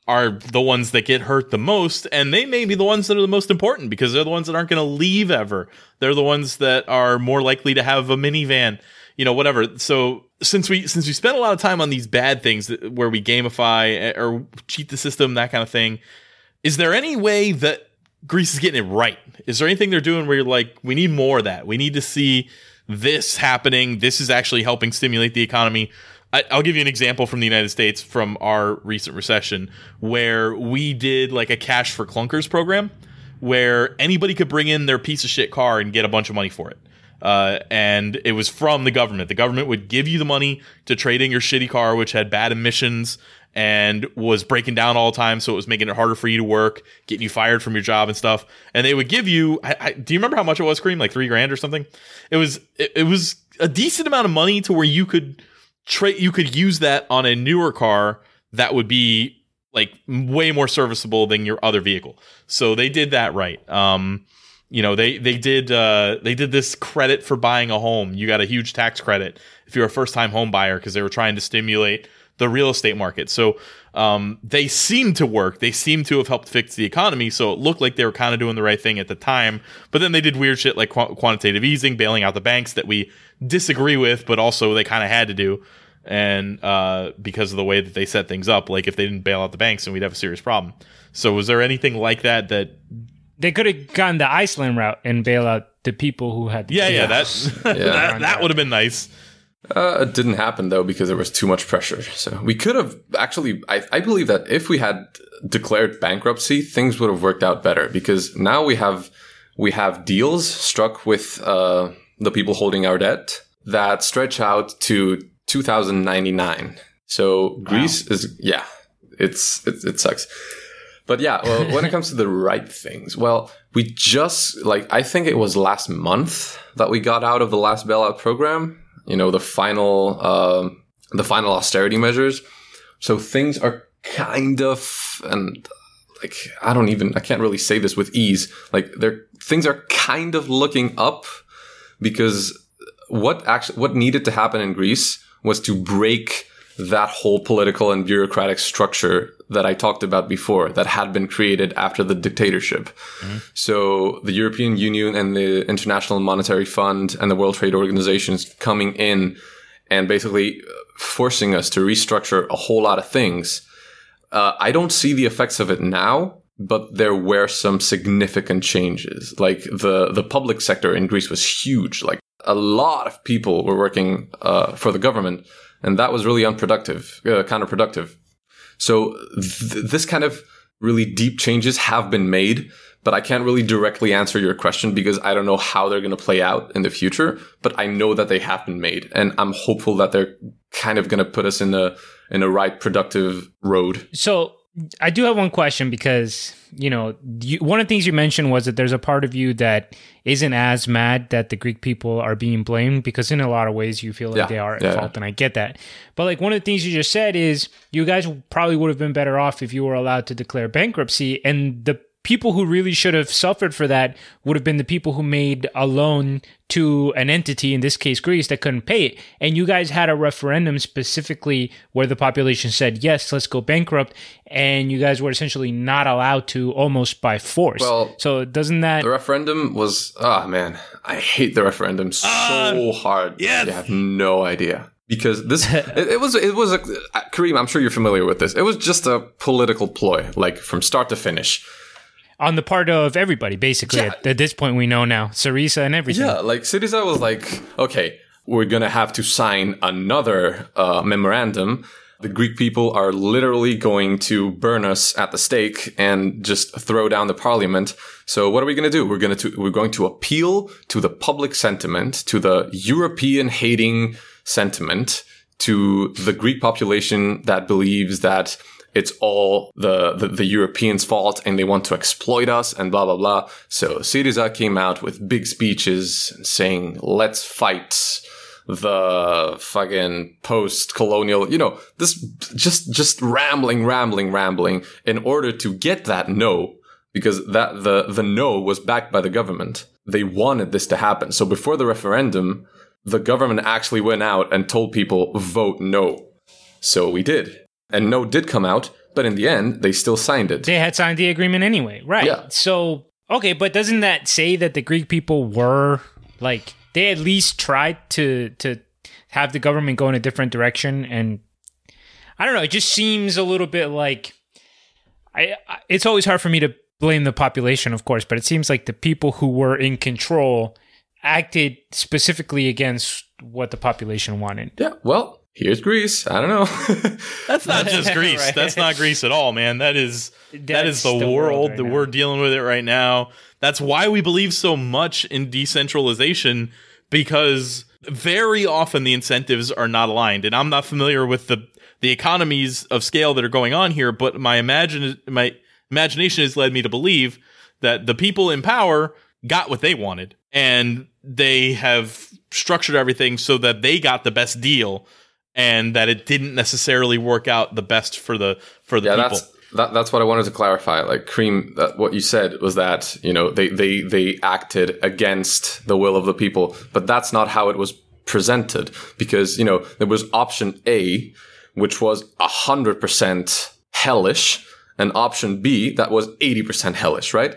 are the ones that get hurt the most, and they may be the ones that are the most important because they're the ones that aren't going to leave ever. They're the ones that are more likely to have a minivan, you know, whatever. So since we since we spent a lot of time on these bad things that, where we gamify eh, or cheat the system, that kind of thing, is there any way that Greece is getting it right? Is there anything they're doing where you're like, we need more of that? We need to see this happening. This is actually helping stimulate the economy. I, I'll give you an example from the United States from our recent recession where we did like a cash for clunkers program where anybody could bring in their piece of shit car and get a bunch of money for it. Uh, and it was from the government. The government would give you the money to trade in your shitty car, which had bad emissions and was breaking down all the time. So it was making it harder for you to work, getting you fired from your job and stuff. And they would give you, I, I, do you remember how much it was, Kareem? Like three grand or something? It was, it, it was a decent amount of money to where you could trade, you could use that on a newer car that would be like way more serviceable than your other vehicle. So they did that right. Um, you know they they did uh, they did this credit for buying a home. You got a huge tax credit if you're a first time home buyer because they were trying to stimulate the real estate market. So um, they seem to work. They seem to have helped fix the economy. So it looked like they were kind of doing the right thing at the time. But then they did weird shit like qu- quantitative easing, bailing out the banks that we disagree with, but also they kind of had to do. And uh, because of the way that they set things up, like if they didn't bail out the banks, then we'd have a serious problem. So was there anything like that that they could have gone the Iceland route and bail out the people who had. Yeah, yeah, that *laughs* yeah. that, that would have been nice. Uh, it didn't happen though because there was too much pressure. So we could have actually. I, I believe that if we had declared bankruptcy, things would have worked out better because now we have we have deals struck with uh, the people holding our debt that stretch out to 2099. So Greece wow. is yeah, it's it, it sucks. But yeah, well, when it *laughs* comes to the right things, well, we just like I think it was last month that we got out of the last bailout program. You know, the final uh, the final austerity measures. So things are kind of and like I don't even I can't really say this with ease. Like there things are kind of looking up because what actually what needed to happen in Greece was to break that whole political and bureaucratic structure that I talked about before that had been created after the dictatorship. Mm-hmm. So the European Union and the International Monetary Fund and the World Trade Organizations coming in and basically forcing us to restructure a whole lot of things. Uh, I don't see the effects of it now, but there were some significant changes. Like the, the public sector in Greece was huge. Like a lot of people were working uh, for the government and that was really unproductive, uh, counterproductive. So th- this kind of really deep changes have been made, but I can't really directly answer your question because I don't know how they're going to play out in the future. But I know that they have been made, and I'm hopeful that they're kind of going to put us in a in a right productive road. So I do have one question because you know you, one of the things you mentioned was that there's a part of you that isn't as mad that the Greek people are being blamed because in a lot of ways you feel like yeah, they are at yeah, fault, yeah. and I get that. But like one of the things you just said is you guys probably would have been better off if you were allowed to declare bankruptcy, and the people who really should have suffered for that would have been the people who made a loan to an entity, in this case Greece, that couldn't pay it. And you guys had a referendum specifically where the population said, yes, let's go bankrupt. And you guys were essentially not allowed to almost by force. Well, so doesn't that. The referendum was, ah, oh, man, I hate the referendum so uh, hard. Yeah. You have no idea because this *laughs* it, it, was it was a Kareem. I'm sure you're familiar with this. It was just a political ploy, like from start to finish on the part of everybody, basically. Yeah. At, at, this point, we know now Syriza and everything. Yeah, like Syriza was like, okay, we're gonna have to sign another uh, memorandum. The Greek people are literally going to burn us at the stake and just throw down the parliament. So what are we going to do? We're going to we're going to appeal to the public sentiment, to the European hating sentiment, to the Greek population that believes that it's all the, the, the, Europeans' fault and they want to exploit us and blah, blah, blah. So Syriza came out with big speeches saying, let's fight the fucking post-colonial, you know, this just, just rambling, rambling, rambling in order to get that no, because that, the, the no was backed by the government. They wanted this to happen. So before the referendum, the government actually went out and told people vote no. So we did. And no did come out, but in the end, they still signed it. They had signed the agreement anyway, right? Yeah. So, okay, but doesn't that say that the Greek people were like they at least tried to to have the government go in a different direction and I don't know, it just seems a little bit like I, I it's always hard for me to blame the population, of course, but it seems like the people who were in control acted specifically against what the population wanted. Yeah, well, here's Greece. I don't know. *laughs* That's not just *laughs* Greece. Right. That's not Greece at all, man. That is that That's the, the world, world right that now. we're dealing with it right now. That's why we believe so much in decentralization because very often the incentives are not aligned. And I'm not familiar with the the economies of scale that are going on here, but my imagine my imagination has led me to believe that the people in power got what they wanted and they have structured everything so that they got the best deal and that it didn't necessarily work out the best for the for the yeah, people. that's that, that's what I wanted to clarify. Like Kareem, that what you said was that you know they they they acted against the will of the people, but that's not how it was presented because you know there was option A, which was hundred percent hellish, and option B that was eighty percent hellish, right?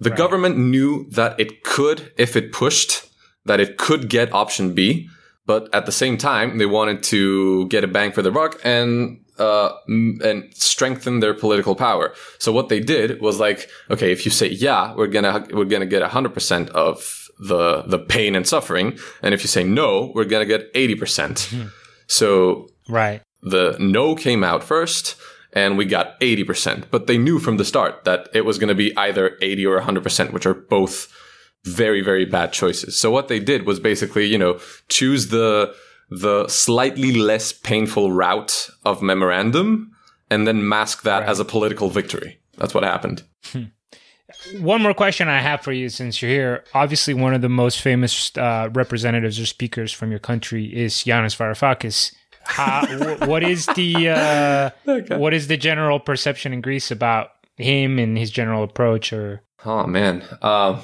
The government knew that it could, if it pushed, that it could get option B, but at the same time, they wanted to get a bang for their buck and uh, and strengthen their political power. So what they did was like, okay, if you say yeah, we're gonna we're gonna get hundred percent of the the pain and suffering, and if you say no, we're gonna get eighty percent. So Right. the no came out first and we got 80%. But they knew from the start that it was to be either 80 or 100%, which are both very, very bad choices. So what they did was basically, you know, choose the, the slightly less painful route of memorandum and then mask that as a political victory. That's what happened. One more question I have for you since you're here. Obviously, one of the most famous uh, representatives or speakers from your country is Yanis Varoufakis. How, what is the uh, *laughs* what is the general perception in Greece about him and his general approach? Or Oh man. Uh,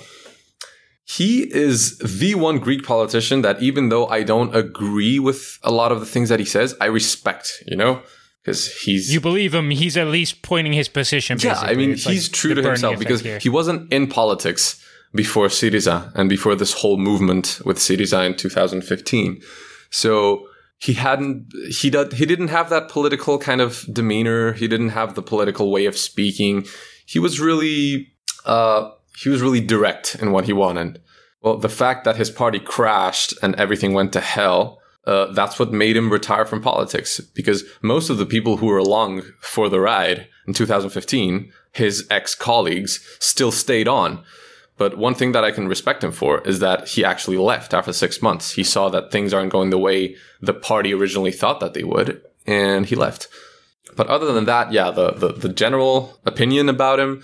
he is the one Greek politician that even though I don't agree with a lot of the things that he says, I respect, you know? Because he's you believe him? He's at least pointing his position. Yeah, I mean, It's like he's true to himself because here. he wasn't in politics before Syriza and before this whole movement with Syriza in 2015. So he hadn't, he did, he didn't have that political kind of demeanor. He didn't have the political way of speaking. He was really, uh, he was really direct in what he wanted. Well, the fact that his party crashed and everything went to hell, uh, that's what made him retire from politics. Because most of the people who were along for the ride in 2015, his ex colleagues, still stayed on. But one thing that I can respect him for is that he actually left after six months. He saw that things aren't going the way the party originally thought that they would, and he left. But other than that, yeah, the, the, the general opinion about him,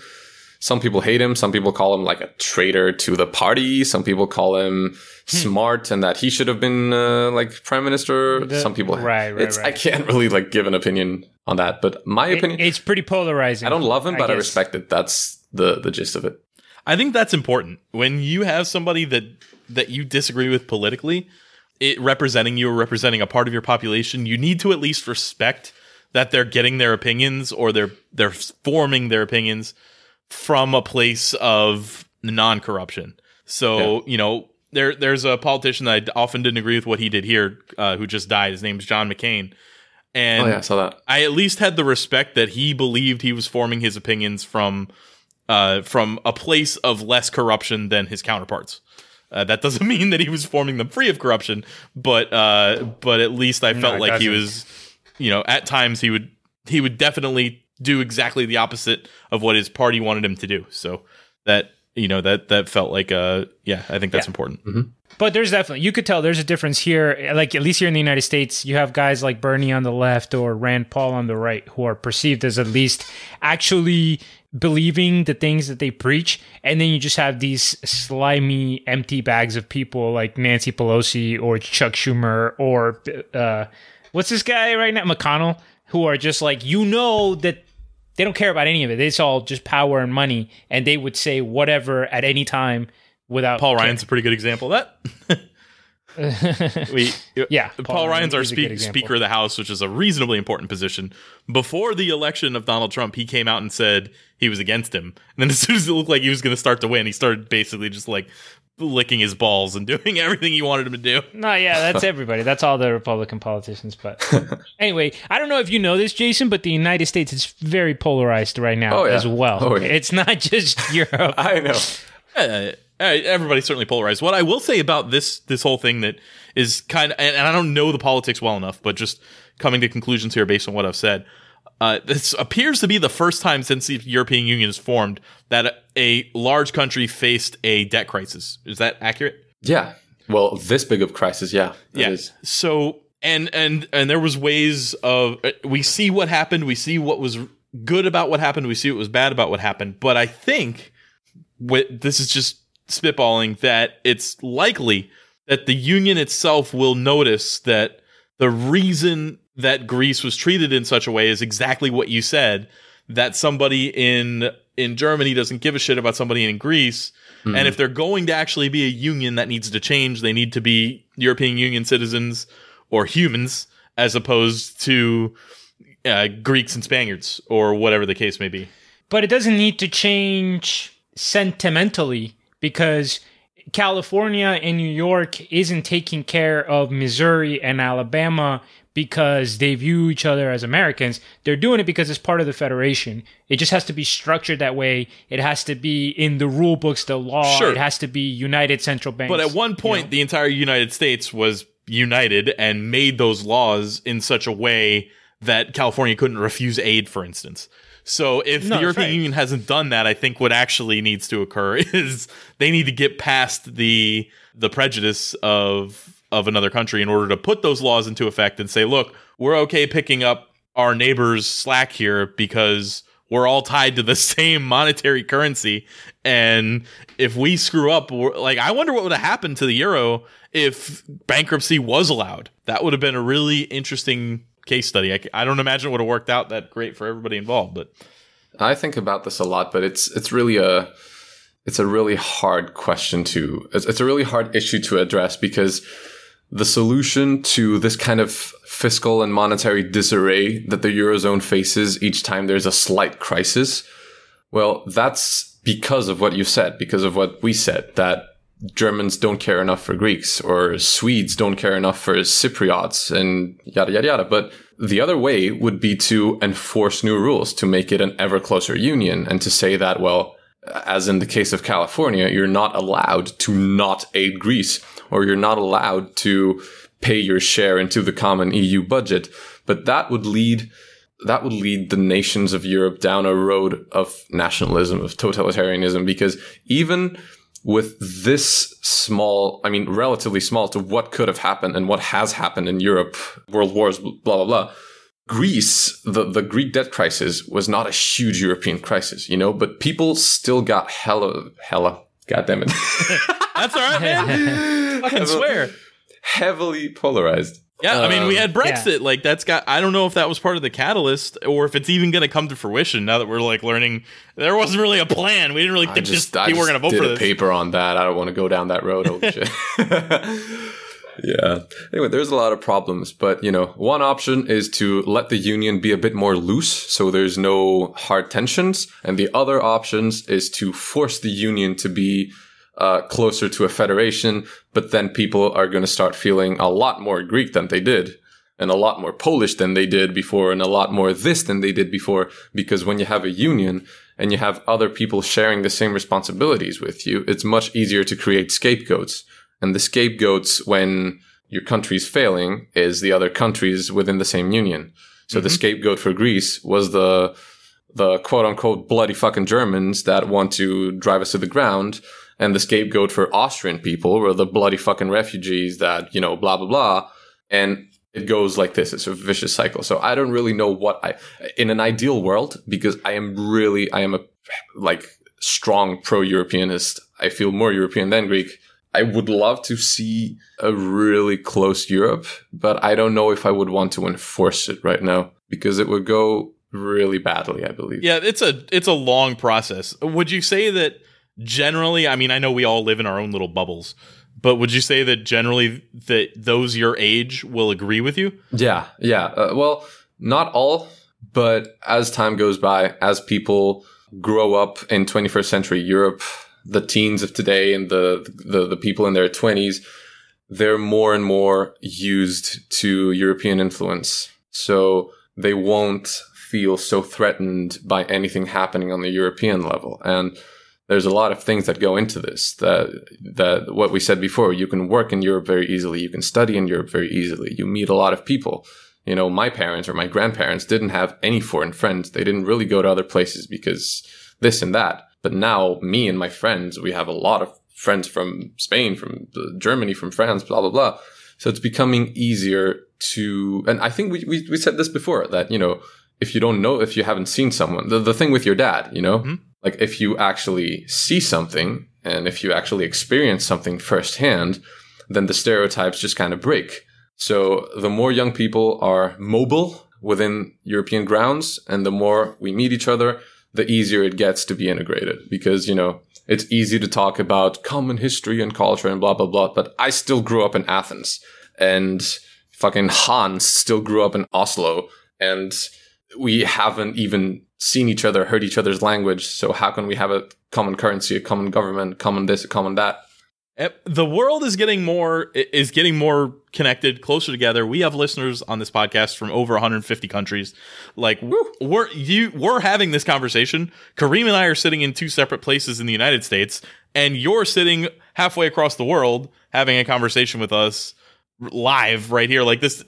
some people hate him. Some people call him like a traitor to the party. Some people call him smart and that he should have been uh, like prime minister. The- some people, right, right, It's I can't really like give an opinion on that, but my It- opinion, it's pretty polarizing. I don't love him, but I, guess. respect it. That's the the gist of it. I think that's important. When you have somebody that that you disagree with politically, it representing you or representing a part of your population, you need to at least respect that they're getting their opinions or they're they're forming their opinions from a place of non-corruption. So, you know, there there's a politician that I often didn't agree with what he did here, uh, who just died. His name's John McCain. And Oh yeah, I saw that. I at least had the respect that he believed he was forming his opinions from uh, from a place of less corruption than his counterparts. Uh, that doesn't *laughs* mean that he was forming them free of corruption, but uh, but at least I felt it like he doesn't. was, you know, at times he would he would definitely do exactly the opposite of what his party wanted him to do. So that you know that that felt like uh yeah I think that's important. But there's definitely you could tell there's a difference here. Like at least here in the United States, you have guys like Bernie on the left or Rand Paul on the right who are perceived as at least actually believing the things that they preach, and then you just have these slimy, empty bags of people like Nancy Pelosi or Chuck Schumer or uh, what's this guy right now, McConnell, who are just like you know that they don't care about any of it. It's all just power and money, and they would say whatever at any time without Paul caring. Ryan's a pretty good example of that. *laughs* we Yeah, Paul, Paul Ryan's our speak. Speaker of the House, which is a reasonably important position. Before the election of Donald Trump, he came out and said he was against him. And then as soon as it looked like he was going to start to win, he started basically just like licking his balls and *laughs* doing everything he wanted him to do. No, yeah, that's everybody. That's all the Republican politicians. But *laughs* anyway, I don't know if you know this, Jason, but the United States is very polarized right now Oh, yeah. as well. Oh, yeah. It's not *laughs* just Europe. I know. Uh, everybody's certainly polarized. What I will say about this this whole thing that is kind of, and, and I don't know the politics well enough, but just coming to conclusions here based on what I've said. Uh, this appears to be the first time since the European Union is formed that a large country faced a debt crisis. Is that accurate? Yeah. Well, this big of crisis, yeah. Yeah. is. So and and and there was ways of uh, we see what happened, we see what was good about what happened, we see what was bad about what happened, but I think what this is just spitballing that it's likely that the union itself will notice that the reason that Greece was treated in such a way is exactly what you said that somebody in in Germany doesn't give a shit about somebody in Greece Mm-hmm. and if they're going to actually be a union that needs to change they need to be European Union citizens or humans as opposed to uh, Greeks and Spaniards or whatever the case may be But it doesn't need to change sentimentally because California and New York isn't taking care of Missouri and Alabama because they view each other as Americans. They're doing it because it's part of the Federation. It just has to be structured that way. It has to be in the rule books, the law. Sure. It has to be United Central Banks. But at one you point, know? the entire United States was united and made those laws in such a way that California couldn't refuse aid, for instance. So if No, the European right. Union hasn't done that, I think what actually needs to occur *laughs* is they need to get past the the prejudice of of another country in order to put those laws into effect and say, look, we're okay picking up our neighbors' slack here because we're all tied to the *laughs* same monetary currency. And if we screw up, like, I wonder what would have happened to the euro if bankruptcy was allowed. That would have been a really interesting case study. I don't imagine it would have worked out that great for everybody involved, but I think about this a lot, but it's it's really a it's a really hard question to it's, it's a really hard issue to address because the solution to this kind of fiscal and monetary disarray that the eurozone faces each time there's a slight crisis, well, that's because of what you said, because of what we said that Germans don't care enough for Greeks or Swedes don't care enough for Cypriots and yada yada yada. But the other way would be to enforce new rules to make it an ever closer union and to say that, well, as in the case of California, you're not allowed to not aid Greece or you're not allowed to pay your share into the common EU budget. But that would lead that would lead the nations of Europe down a road of nationalism, of totalitarianism, because even with this small, I mean, relatively small to what could have happened and what has happened in Europe, world wars, blah, blah, blah. Greece, the, the Greek debt crisis was not a huge European crisis, you know, but people still got hella, hella, God damn it. *laughs* that's all right, man. *laughs* Fucking swear. heavily polarized. Yeah, I mean, we Um, had Brexit. Like, that's got. I don't know if that was part of the catalyst or if it's even going to come to fruition now that we're like learning. There wasn't really a plan. We didn't really I think just, this, I people were going to vote did for a this. paper on that. I don't want to go down that road. *laughs* Yeah. Anyway, there's a lot of problems, but you know, one option is to let the union be a bit more loose, so there's no hard tensions, and the other options is to force the union to be uh, closer to a federation, but then people are going to start feeling a lot more Greek than they did. And a lot more Polish than they did before, and a lot more this than they did before. Because when you have a union and you have other people sharing the same responsibilities with you, it's much easier to create scapegoats. And the scapegoats, when your country's failing, is the other countries within the same union. So the mm-hmm. scapegoat for Greece was the the quote unquote bloody fucking Germans that want to drive us to the ground. And the scapegoat for Austrian people were the bloody fucking refugees that, you know, blah, blah, blah. And it goes like this. It's a vicious cycle. So I don't really know what I, in an ideal world, because I am really, I am a like strong pro-Europeanist. I feel more European than Greek. I would love to see a really close Europe, but I don't know if I would want to enforce it right now because it would go really badly, I believe. Yeah, it's a it's a long process. Would you say that generally? I mean, I know we all live in our own little bubbles, but would you say that generally that those your age will agree with you? Yeah, yeah. Uh, well, not all, but as time goes by, as people grow up in 21st century Europe, the teens of today and the the, the people in their 20s, they're more and more used to European influence. So they won't feel so threatened by anything happening on the European level. And there's a lot of things that go into this. That that what we said before, you can work in Europe very easily, you can study in Europe very easily, you meet a lot of people. You know, my parents or my grandparents didn't have any foreign friends. They didn't really go to other places because this and that. But now, me and my friends, we have a lot of friends from Spain, from Germany, from France, blah blah blah. So it's becoming easier to, and I think we, we, we said this before that, you know, if you don't know, if you haven't seen someone, the, the thing with your dad, you know, mm-hmm. like if you actually see something and if you actually experience something firsthand, then the stereotypes just kind of break. So the more young people are mobile within European grounds and the more we meet each other, the easier it gets to be integrated because, you know, it's easy to talk about common history and culture and blah, blah, blah. But I still grew up in Athens and fucking Hans still grew up in Oslo and we haven't even seen each other, heard each other's language. So how can we have a common currency, a common government, common this, a common that? Eh, the world is getting more is getting more connected, closer together. We have listeners on this podcast from over 150 countries. Like Woo. we're you we're having this conversation. Kareem and I are sitting in two separate places in the United States, and you're sitting halfway across the world having a conversation with us live right here like this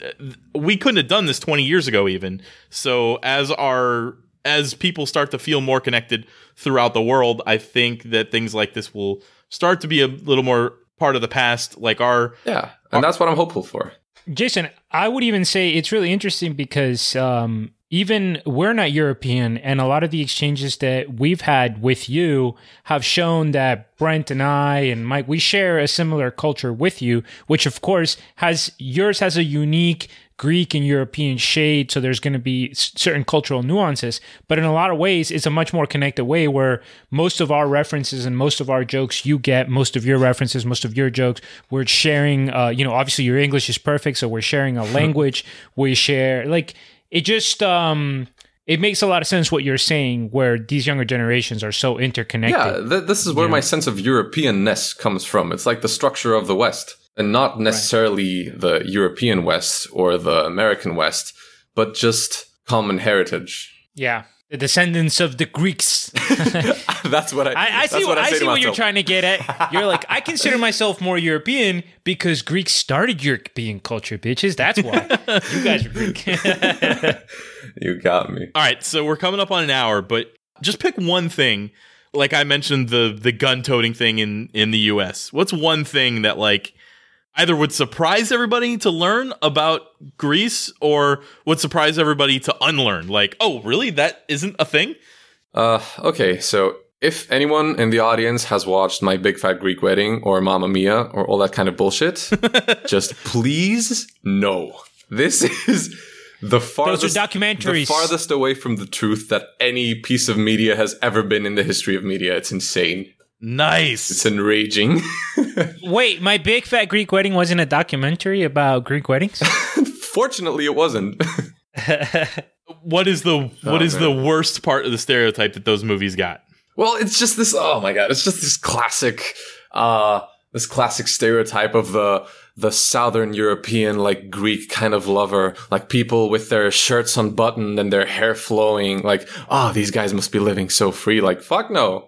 we couldn't have done this 20 years ago even so as our as people start to feel more connected throughout the world i think that things like this will start to be a little more part of the past like our yeah and our, that's what i'm hopeful for. Jason i would even say it's really interesting because um even we're not European, and a lot of the exchanges that we've had with you have shown that Brent and I and Mike, we share a similar culture with you, which of course has yours has a unique Greek and European shade. So there's going to be certain cultural nuances, but in a lot of ways, it's a much more connected way where most of our references and most of our jokes you get, most of your references, most of your jokes, we're sharing, uh, you know, obviously your English is perfect. So we're sharing a *laughs* language. we share like, it just um it makes a lot of sense what you're saying where these younger generations are so interconnected yeah th- this is where my sense of europeanness comes from it's like the structure of the west and not necessarily right. the european west or the american west but just common heritage yeah the descendants of the Greeks. *laughs* *laughs* that's what I. I, I see. What I, I see what you're trying to get at. You're like, I consider *laughs* myself more European because Greeks started European culture, bitches. That's why you guys are Greek. you got me. All right, so we're coming up on an hour, but just pick one thing. Like I mentioned, the the gun toting thing in in the U.S. What's one thing that like either would surprise everybody to learn about Greece or would surprise everybody to unlearn. Like, oh, really? That isn't a thing? Uh, okay, so if anyone in the audience has watched My Big Fat Greek Wedding or Mamma Mia or all that kind of bullshit, *laughs* just please no. This is the farthest Those are documentaries. the farthest away from the truth that any piece of media has ever been in the history of media. It's insane. Nice. It's enraging. *laughs* Wait, my big fat Greek wedding wasn't a documentary about Greek weddings? *laughs* Fortunately, it wasn't. *laughs* what is the what oh, is man. the worst part of the stereotype that those movies got? Well, it's just this. Oh my god, it's just this classic, uh, this classic stereotype of the the Southern European, like Greek kind of lover, like people with their shirts unbuttoned and their hair flowing. Like, oh, these guys must be living so free. Like, fuck no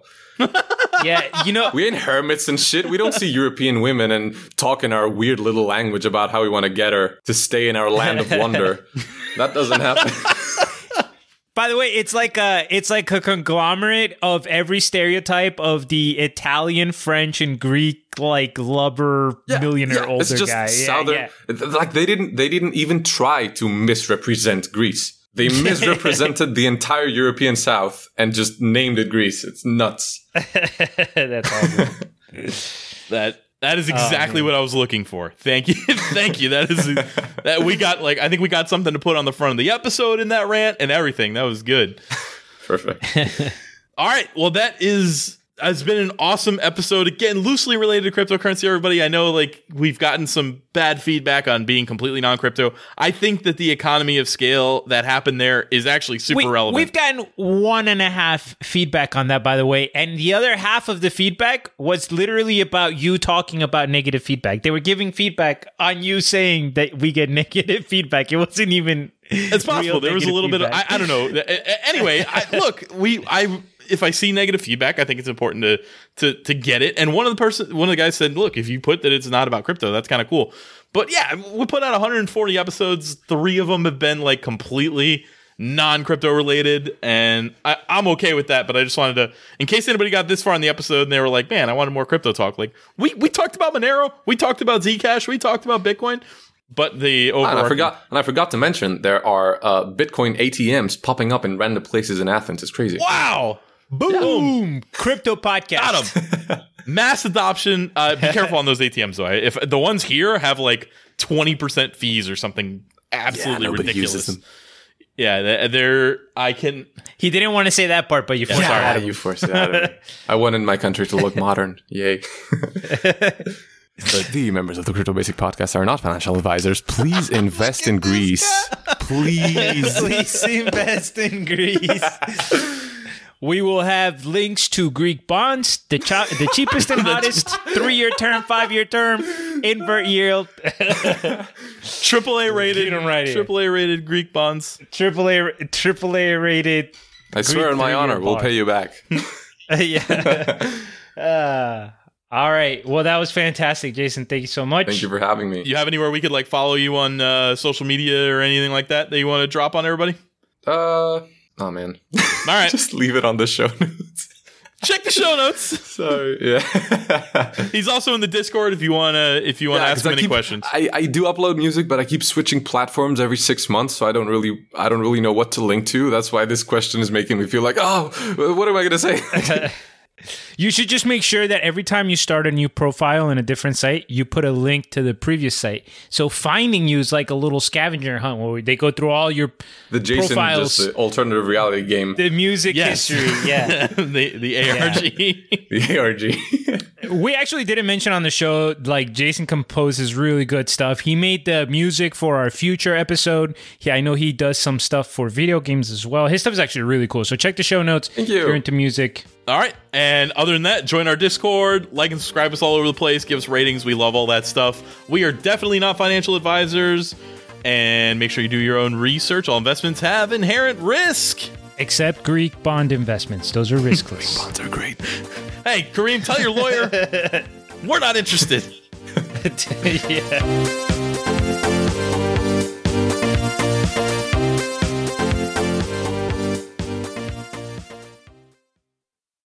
yeah, you know, we ain't hermits and shit. We don't see European women and talk in our weird little language about how we want to get her to stay in our land of wonder. *laughs* that doesn't happen. By the way, it's like a it's like a conglomerate of every stereotype of the Italian, French, and Greek like lover yeah, millionaire yeah, older it's just guy. Southern, yeah, yeah. Like they didn't they didn't even try to misrepresent Greece. They *laughs* misrepresented the entire European South and just named it Greece. It's nuts. *laughs* That's awesome. *laughs* that that is exactly oh, what I was looking for. Thank you, thank you. That is that we got like I think we got something to put on the front of the episode in that rant and everything. That was good. Perfect. All right. Well, that is has been an awesome episode. Again, loosely related to cryptocurrency, everybody. I know like we've gotten some bad feedback on being completely non crypto. I think that the economy of scale that happened there is actually super we, relevant. We've gotten one and a half feedback on that, by the way. And the other half of the feedback was literally about you talking about negative feedback. They were giving feedback on you saying that we get *laughs* negative feedback. It wasn't even it's possible there was a little feedback. bit of I, I, don't know anyway I, look we i if I see negative feedback, I think it's important to to to get it. And one of the person, one of the guys said, "Look, if you put that it's not about crypto, that's kind of cool." But yeah, we put out 140 episodes. Three of them have been like completely non crypto related, and I, I'm okay with that. But I just wanted to, in case anybody got this far in the episode and they were like, "Man, I wanted more crypto talk." Like we we talked about Monero, we talked about Zcash, we talked about Bitcoin. But the And I forgot, and I forgot to mention there are uh, Bitcoin ATMs popping up in random places in Athens. It's crazy. wow, Boom! Crypto podcast. got him. *laughs* Mass adoption. Uh, be careful on those ATMs though. If the ones here have like 20% fees or something absolutely nobody ridiculous. uses them. Yeah, they- they're. I can. He didn't want to say that part, but you forced it Yeah, out of him. you forced it out of me. *laughs* I wanted my country to look *laughs* modern. Yay. But the members of the Crypto Basic Podcast are not financial advisors. Please invest in Greece. Please. Please invest in Greece. We will have links to Greek bonds, the cho- the *laughs* cheapest and hottest three year term, five year term, invert yield, *laughs* Triple A rated. Get 'em right here. Triple A rated Greek bonds. triple A triple A rated. I swear on my three-year honor, we'll bond. pay you back. *laughs* yeah. Uh, all right. Well, that was fantastic, Jason. Thank you so much. Thank you for having me. You have anywhere we could like follow you on uh, social media or anything like that that you want to drop on everybody? Uh, oh man. All right, *laughs* Just leave it on the show notes. check the show notes. *laughs* so Yeah. *laughs* He's also in the Discord if you wanna if you wanna Yeah, ask him I any keep- questions. I, I do upload music, but I keep switching platforms every six months, so I don't really I don't really know what to link to. That's why this question is making me feel like, oh, what am I gonna say? You should just make sure that every time you start a new profile in a different site, you put a link to the previous site. So finding you is like a little scavenger hunt where they go through all your the Jason Profiles. just the alternative reality game, the music Yes. history. *laughs* Yeah. the the ARG. *laughs* the ARG. *laughs* we actually didn't mention on the show like Jason composes really good stuff. He made the music for our future episode. Yeah, I know he does some stuff for video games as well. His stuff is actually really cool. So check the show notes Thank you. if you're into music. All right. And other than that, join our Discord, like and subscribe us all over the place, give us ratings. We love all that stuff. We are definitely not financial advisors. And make sure you do your own research. All investments have inherent risk. Except Greek bond investments. Those are *laughs* riskless. Bonds are great. Hey, Kareem, tell your lawyer *laughs* we're not interested. *laughs* yeah.